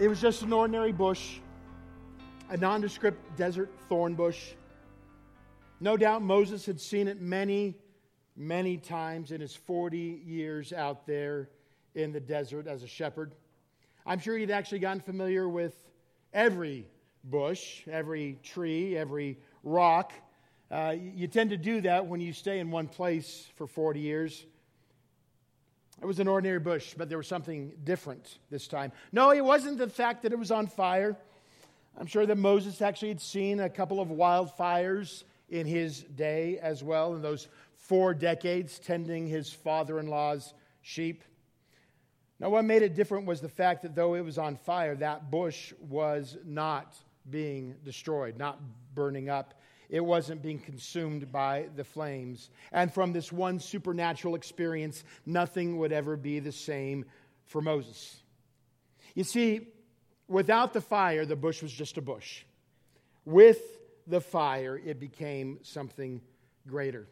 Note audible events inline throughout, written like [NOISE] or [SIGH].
It was just an ordinary bush, a nondescript desert thorn bush. No doubt Moses had seen it many, many times in his 40 years out there in the desert as a shepherd. I'm sure he'd actually gotten familiar with every bush, every tree, every rock. Uh, you tend to do that when you stay in one place for 40 years. It was an ordinary bush, but there was something different this time. No, it wasn't the fact that it was on fire. I'm sure that Moses actually had seen a couple of wildfires in his day as well, in those four decades tending his father in law's sheep. Now, what made it different was the fact that though it was on fire, that bush was not being destroyed, not burning up. It wasn't being consumed by the flames. And from this one supernatural experience, nothing would ever be the same for Moses. You see, without the fire, the bush was just a bush. With the fire, it became something greater.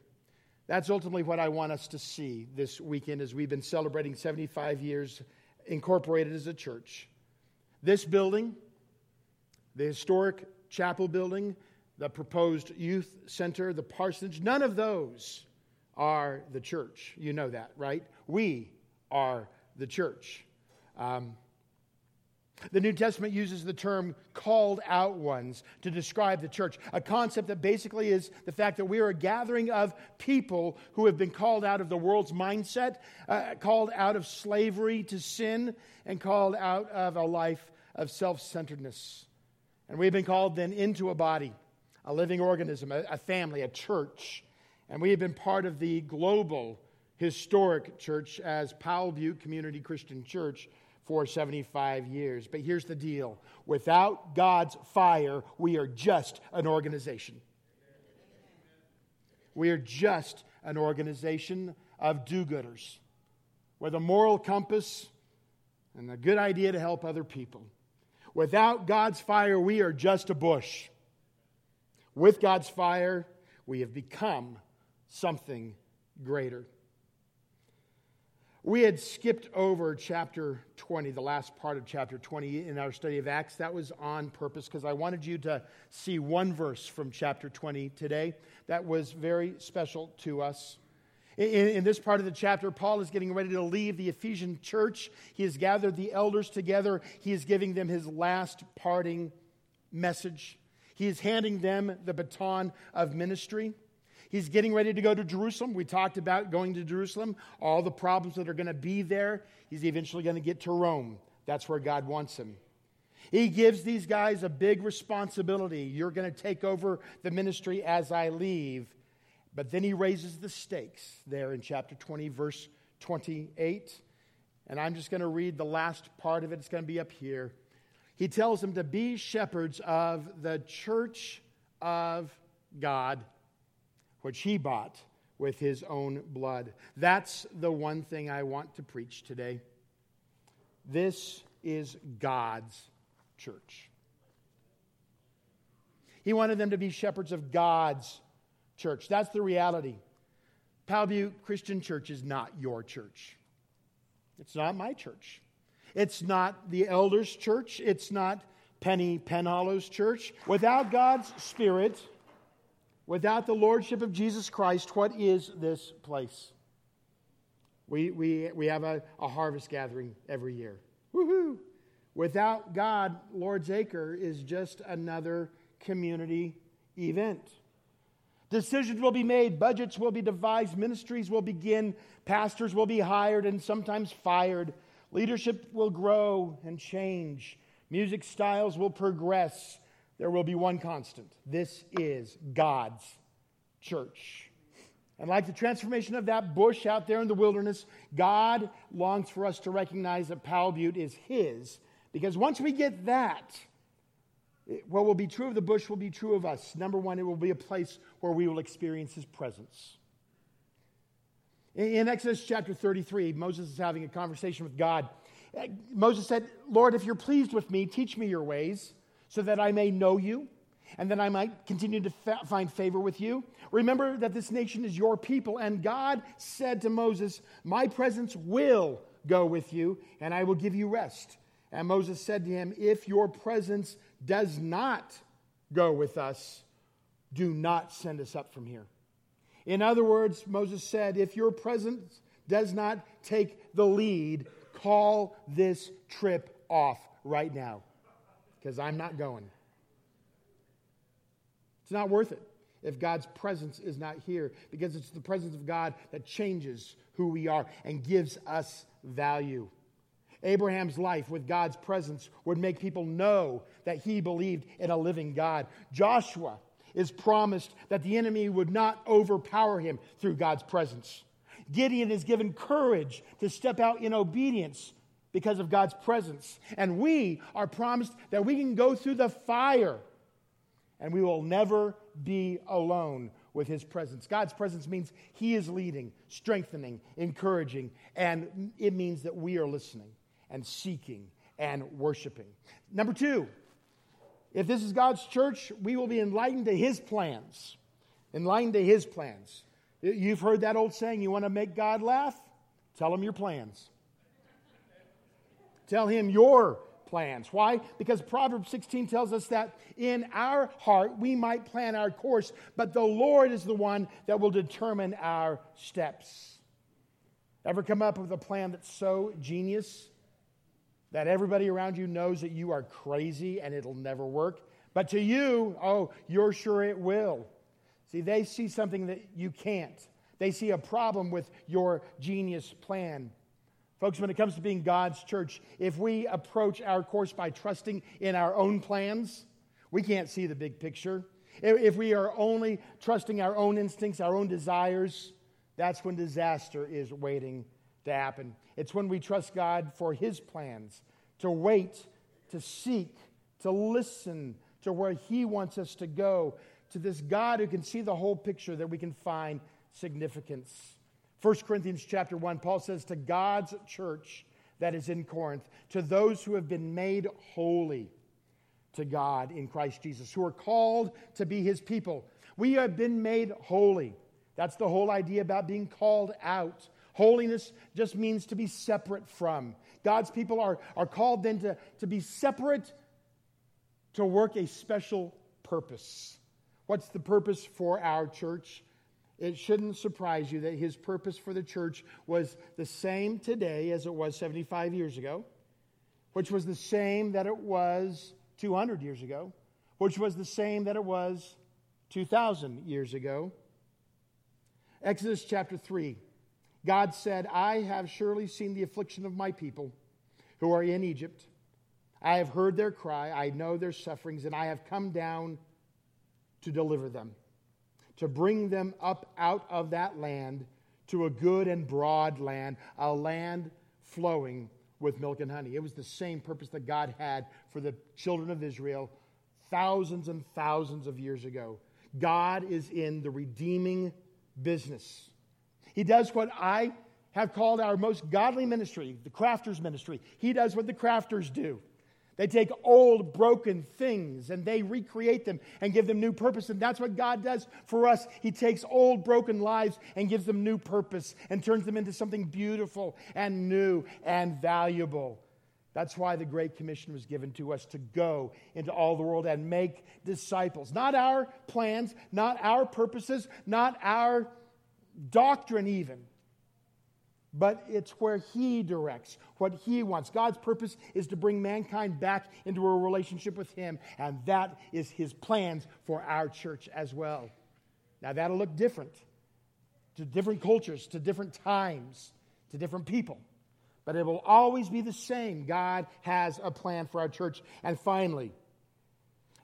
That's ultimately what I want us to see this weekend as we've been celebrating 75 years incorporated as a church. This building, the historic chapel building, the proposed youth center, the parsonage, none of those are the church. You know that, right? We are the church. Um, the New Testament uses the term called out ones to describe the church, a concept that basically is the fact that we are a gathering of people who have been called out of the world's mindset, uh, called out of slavery to sin, and called out of a life of self centeredness. And we've been called then into a body, a living organism, a, a family, a church. And we have been part of the global historic church as Powell Butte Community Christian Church for 75 years. But here's the deal without God's fire, we are just an organization. We are just an organization of do gooders with a moral compass and a good idea to help other people. Without God's fire, we are just a bush. With God's fire, we have become something greater. We had skipped over chapter 20, the last part of chapter 20 in our study of Acts. That was on purpose because I wanted you to see one verse from chapter 20 today that was very special to us. In, in, this part of the chapter, Paul is getting ready to leave the Ephesian church. He has gathered the elders together, he is giving them his last parting message. He is handing them the baton of ministry. He's getting ready to go to Jerusalem. We talked about going to Jerusalem, all the problems that are going to be there. He's eventually going to get to Rome. That's where God wants him. He gives these guys a big responsibility. You're going to take over the ministry as I leave. But then he raises the stakes there in chapter 20, verse 28. And I'm just going to read the last part of it. It's going to be up here. He tells them to be shepherds of the church of God which he bought with his own blood. That's the one thing I want to preach today. This is God's church. He wanted them to be shepherds of God's church. That's the reality. Butte Christian Church is not your church. It's not my church. It's not the elders' church. It's not Penny Penhollow's church. Without God's Spirit, Without the lordship of Jesus Christ, what is this place? We, we, we have a, a harvest gathering every year. Woohoo! Without God, Lord's Acre is just another community event. Decisions will be made, budgets will be devised, ministries will begin, pastors will be hired and sometimes fired, leadership will grow and change, music styles will progress, there will be one constant this is God's church. And like the transformation of that bush out there in the wilderness, God longs for us to recognize that Powell Butte is His. Because once we get that, what will be true of the bush will be true of us. Number one, it will be a place where we will experience His presence. In Exodus chapter 33, Moses is having a conversation with God. Uh, Moses said, Lord, if you're pleased with me, teach me your ways so that I may know you and that I might continue to fa- find favor with you. Remember that this nation is your people. And God said to Moses, My presence will go with you, and I will give you rest. And Moses said to him, If your presence does not go with us, do not send us up from here. In other words, Moses said, If your presence does not take the lead, call this trip off right now because I'm not going. It's not worth it if God's presence is not here because it's the presence of God that changes who we are and gives us value. Abraham's life with God's presence would make people know that he believed in a living God. Joshua is promised that the enemy would not overpower him through God's presence. Gideon is given courage to step out in obedience because of God's presence. And we are promised that we can go through the fire and we will never be alone with his presence. God's presence means he is leading, strengthening, encouraging, and it means that we are listening and seeking and worshiping. Number two, if this is God's church, we will be enlightened to his plans. Enlightened to his plans. You've heard that old saying, you want to make God laugh? Tell him your plans. Tell him your plans. Why? Because Proverbs 16 tells us that in our heart we might plan our course, but the Lord is the one that will determine our steps. Ever come up with a plan that's so genius that everybody around you knows that you are crazy and it'll never work? But to you, oh, you're sure it will. See, they see something that you can't. They see a problem with your genius plan. Folks, when it comes to being God's church, if we approach our course by trusting in our own plans, we can't see the big picture. If we are only trusting our own instincts, our own desires, that's when disaster is waiting to happen. It's when we trust God for His plans, to wait, to seek, to listen to where He wants us to go, to this God who can see the whole picture that we can find significance. 1 Corinthians chapter 1, Paul says, To God's church that is in Corinth, to those who have been made holy to God in Christ Jesus, who are called to be his people. We have been made holy. That's the whole idea about being called out. Holiness just means to be separate from. God's people are, are called then to, to be separate to work a special purpose. What's the purpose for our church? It shouldn't surprise you that his purpose for the church was the same today as it was 75 years ago, which was the same that it was 200 years ago, which was the same that it was 2,000 years ago. Exodus chapter 3 God said, I have surely seen the affliction of my people who are in Egypt. I have heard their cry, I know their sufferings, and I have come down to deliver them to bring them up out of that land to a good and broad land, a land flowing with milk and honey. It was the same purpose that God had for the children of Israel thousands and thousands of years ago. God is in the redeeming business. He does what I have called our most godly ministry, the crafters ministry. He does what the crafters do. They take old, broken things and they recreate them and give them new purpose. And that's what God does for us. He takes old, broken lives and gives them new purpose and turns them into something beautiful and new and valuable. That's why the Great Commission was given to us to go into all the world and make disciples. Not our plans, not our purposes, not our doctrine, even but it's where He directs, what He wants. God's purpose is to bring mankind back into a relationship with Him, and that is His plans for our church as well. Now, that'll look different to different cultures, to different times, to different people, but it will always be the same. God has a plan for our church. And finally,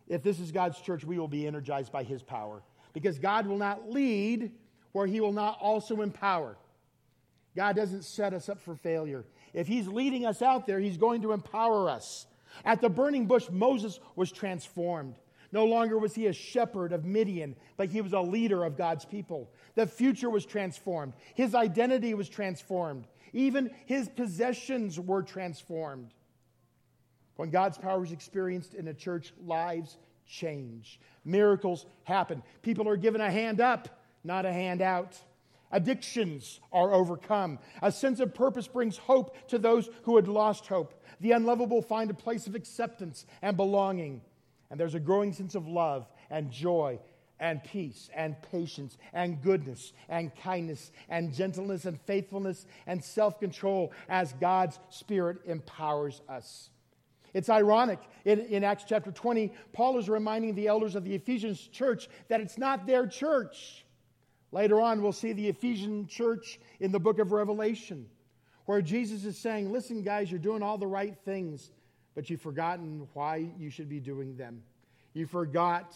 if this is God's church, we will be energized by His power because God will not lead where He will not also empower. God doesn't set us up for failure. If He's leading us out there, He's going to empower us. At the burning bush, Moses was transformed. No longer was he a shepherd of Midian, but he was a leader of God's people. The future was transformed. His identity was transformed. Even his possessions were transformed. When God's power is experienced in a church, lives change. Miracles happen. People are given a hand up, not a handout. Addictions are overcome. A sense of purpose brings hope to those who had lost hope. The unlovable find a place of acceptance and belonging. And there's a growing sense of love and joy and peace and patience and goodness and kindness and gentleness and faithfulness and self control as God's Spirit empowers us. It's ironic. In, in, Acts chapter 20, Paul is reminding the elders of the Ephesians church that it's not their church. Later on, we'll see the Ephesian church in the book of Revelation, where Jesus is saying, Listen, guys, you're doing all the right things, but you've forgotten why you should be doing them. You forgot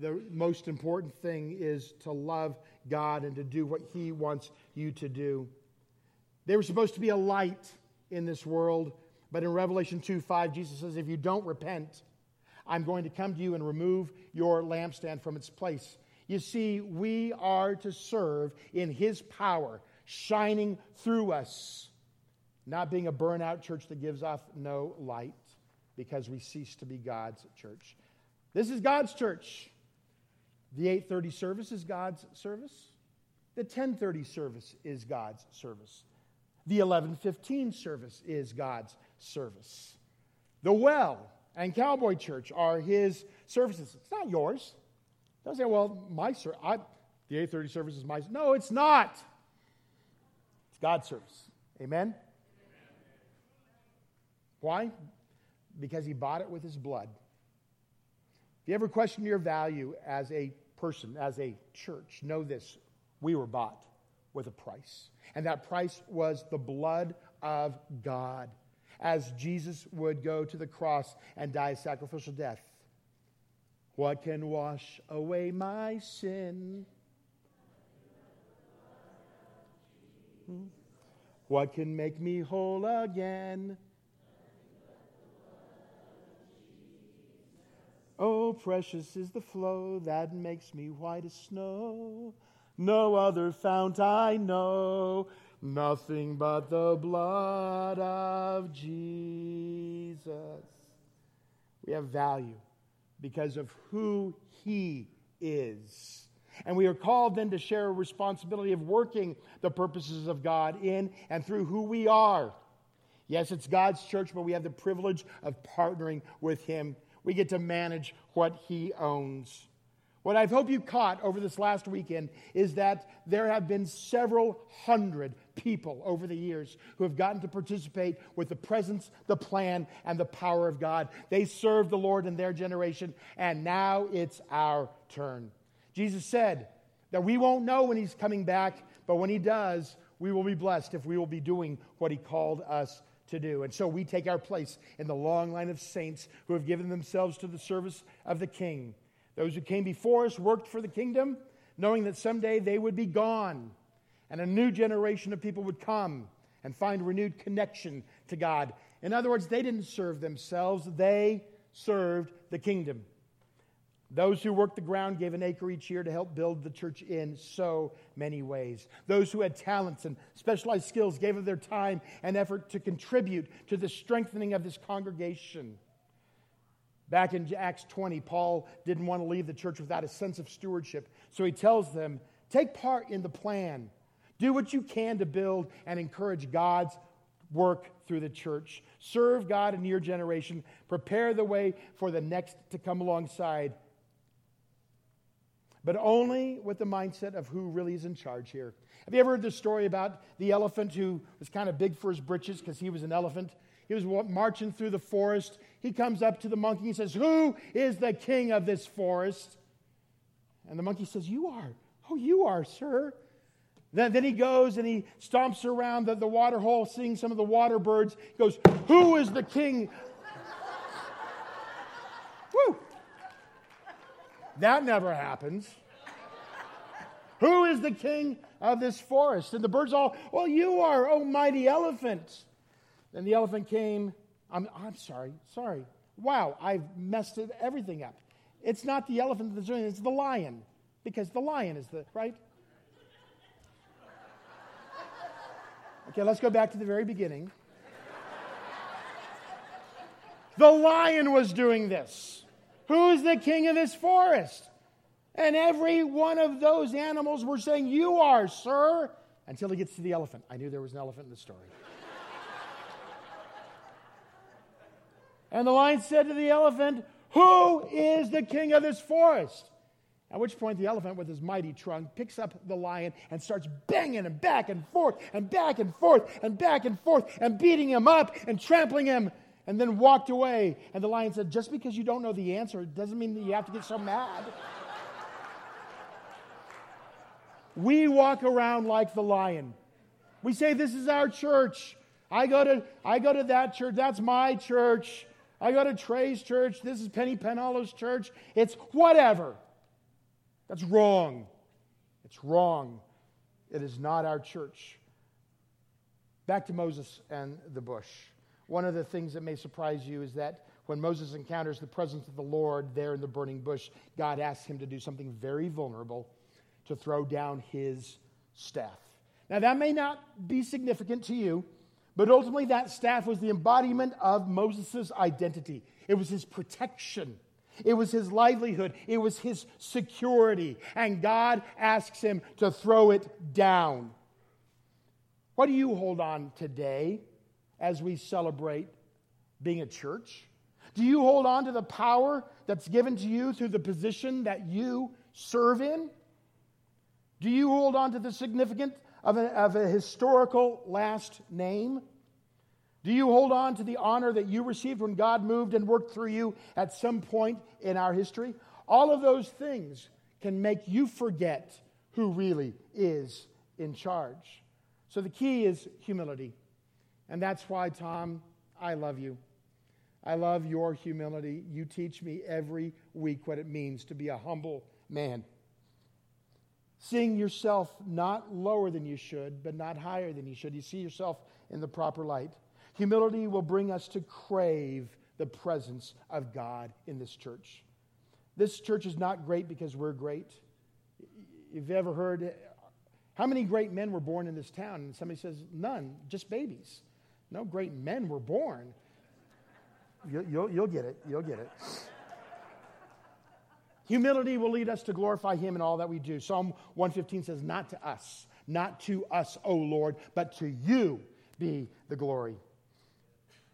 the most important thing is to love God and to do what He wants you to do. They were supposed to be a light in this world, but in Revelation 2 5, Jesus says, If you don't repent, I'm going to come to you and remove your lampstand from its place. You see, we are to serve in His power, shining through us, not being a burnout church that gives off no light because we cease to be God's church. This is God's church. The 8:30 service is God's service. The 10:30 service is God's service. The 11:15 service is God's service. The well and cowboy church are his services. It's not yours. Don't say, well, my ser- I, the 830 service is my. No, it's not. It's God's service. Amen? Why? Because he bought it with his blood. If you ever question your value as a person, as a church, know this. We were bought with a price. And that price was the blood of God. As Jesus would go to the cross and die a sacrificial death, what can wash away my sin? What can make me whole again? Oh, precious is the flow that makes me white as snow. No other fount I know, nothing but the blood of Jesus. We have value because of who He is. And we are called then to share a responsibility of working the purposes of God in and through who we are. Yes, it's God's church, but we have the privilege of partnering with Him. We get to manage what He owns. What I hope you caught over this last weekend is that there have been several hundred people over the years who have gotten to participate with the presence, the plan, and the power of God. They served the Lord in their generation, and now it's our turn. Jesus said that we won't know when He's coming back, but when He does, we will be blessed if we will be doing what He called us to do. And so we take our place in the long line of saints who have given themselves to the service of the King. Those who came before us worked for the kingdom, knowing that someday they would be gone and a new generation of people would come and find renewed connection to God. In other words, they didn't serve themselves, they served the kingdom. Those who worked the ground gave an acre each year to help build the church in so many ways. Those who had talents and specialized skills gave of their time and effort to contribute to the strengthening of this congregation. Back in Acts 20, Paul didn't want to leave the church without a sense of stewardship. So he tells them take part in the plan, do what you can to build and encourage God's work through the church. Serve God in your generation, prepare the way for the next to come alongside. But only with the mindset of who really is in charge here. Have you ever heard the story about the elephant who was kind of big for his britches because he was an elephant? He was marching through the forest. He comes up to the monkey and says, Who is the king of this forest? And the monkey says, You are. Oh, you are, sir. Then, then he goes and he stomps around the, the water hole, seeing some of the water birds. He goes, Who is the king? [LAUGHS] Woo! That never happens. Who is the king of this forest? And the birds all, Well, you are, oh mighty elephant. Then the elephant came. I'm, I'm sorry, sorry. Wow, I've messed everything up. It's not the elephant that's doing it, it's the lion. Because the lion is the, right? Okay, let's go back to the very beginning. The lion was doing this. Who is the king of this forest? And every one of those animals were saying, You are, sir, until he gets to the elephant. I knew there was an elephant in the story. And the lion said to the elephant, Who is the king of this forest? At which point, the elephant, with his mighty trunk, picks up the lion and starts banging him back and forth and back and forth and back and forth and beating him up and trampling him and then walked away. And the lion said, Just because you don't know the answer doesn't mean that you have to get so mad. we walk around like the lion. We say, This is our church. I go to, I go to that church. That's my church. I go to Trey's church. This is Penny Penhallow's church. It's whatever. That's wrong. It's wrong. It is not our church. Back to Moses and the bush. One of the things that may surprise you is that when Moses encounters the presence of the Lord there in the burning bush, God asks him to do something very vulnerable to throw down his staff. Now, that may not be significant to you, but ultimately, that staff was the embodiment of Moses' identity. It was his protection, it was his livelihood, it was his security. And God asks him to throw it down. What do you hold on today as we celebrate being a church? Do you hold on to the power that's given to you through the position that you serve in? Do you hold on to the significance of a, of a historical last name? Do you hold on to the honor that you received when God moved and worked through you at some point in our history? All of those things can make you forget who really is in charge. So the key is humility. And that's why, Tom, I love you. I love your humility. You teach me every week what it means to be a humble man. Seeing yourself not lower than you should, but not higher than you should. You see yourself in the proper light. Humility will bring us to crave the presence of God in this church. This church is not great because we're great. You've ever heard how many great men were born in this town? And somebody says, none, just babies. No great men were born. You'll, you'll, you'll get it. You'll get it. Humility will lead us to glorify Him in all that we do. Psalm 115 says, Not to us, not to us, O Lord, but to you be the glory.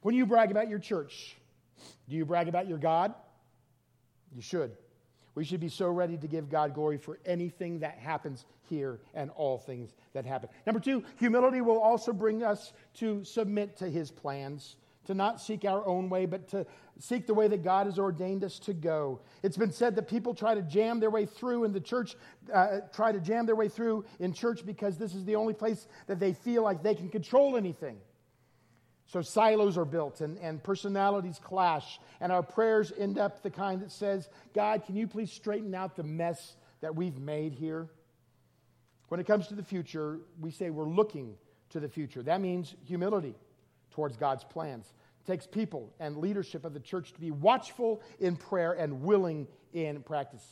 When you brag about your church, do you brag about your God? You should. We should be so ready to give God glory for anything that happens here and all things that happen. Number two, humility will also bring us to submit to His plans to not seek our own way, but to seek the way that God has ordained us to go. It's been said that people try to jam their way through in the church, uh, try to jam their way through in church because this is the only place that they feel like they can control anything. So silos are built and, and personalities clash, and our prayers end up the kind that says, God, can you please straighten out the mess that we've made here? When it comes to the future, we say we're looking to the future. That means humility towards God's plans. It takes people and leadership of the church to be watchful in prayer and willing in practice.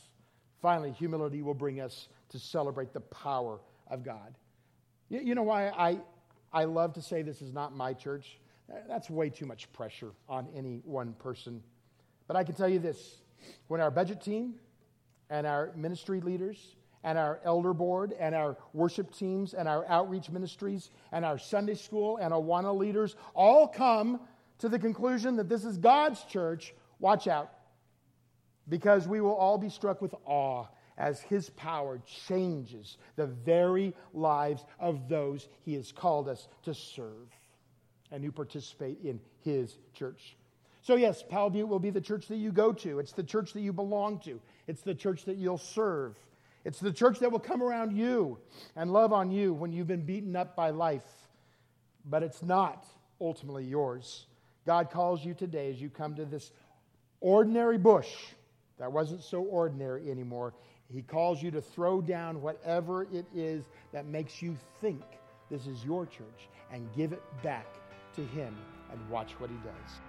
Finally, humility will bring us to celebrate the power of God. You, you know why I, I love to say this is not my church? That's way too much pressure on any one person. But I can tell you this when our budget team and our ministry leaders and our elder board and our worship teams and our outreach ministries and our Sunday school and Awana leaders all come to the conclusion that this is God's church, watch out. Because we will all be struck with awe as His power changes the very lives of those He has called us to serve and who participate in His church. So, yes, Powell Butte will be the church that you go to. It's the church that you belong to. It's the church that you'll serve. It's the church that will come around you and love on you when you've been beaten up by life. But it's not ultimately yours. God calls you today as you come to this ordinary bush that wasn't so ordinary anymore. He calls you to throw down whatever it is that makes you think this is your church and give it back to Him and watch what He does.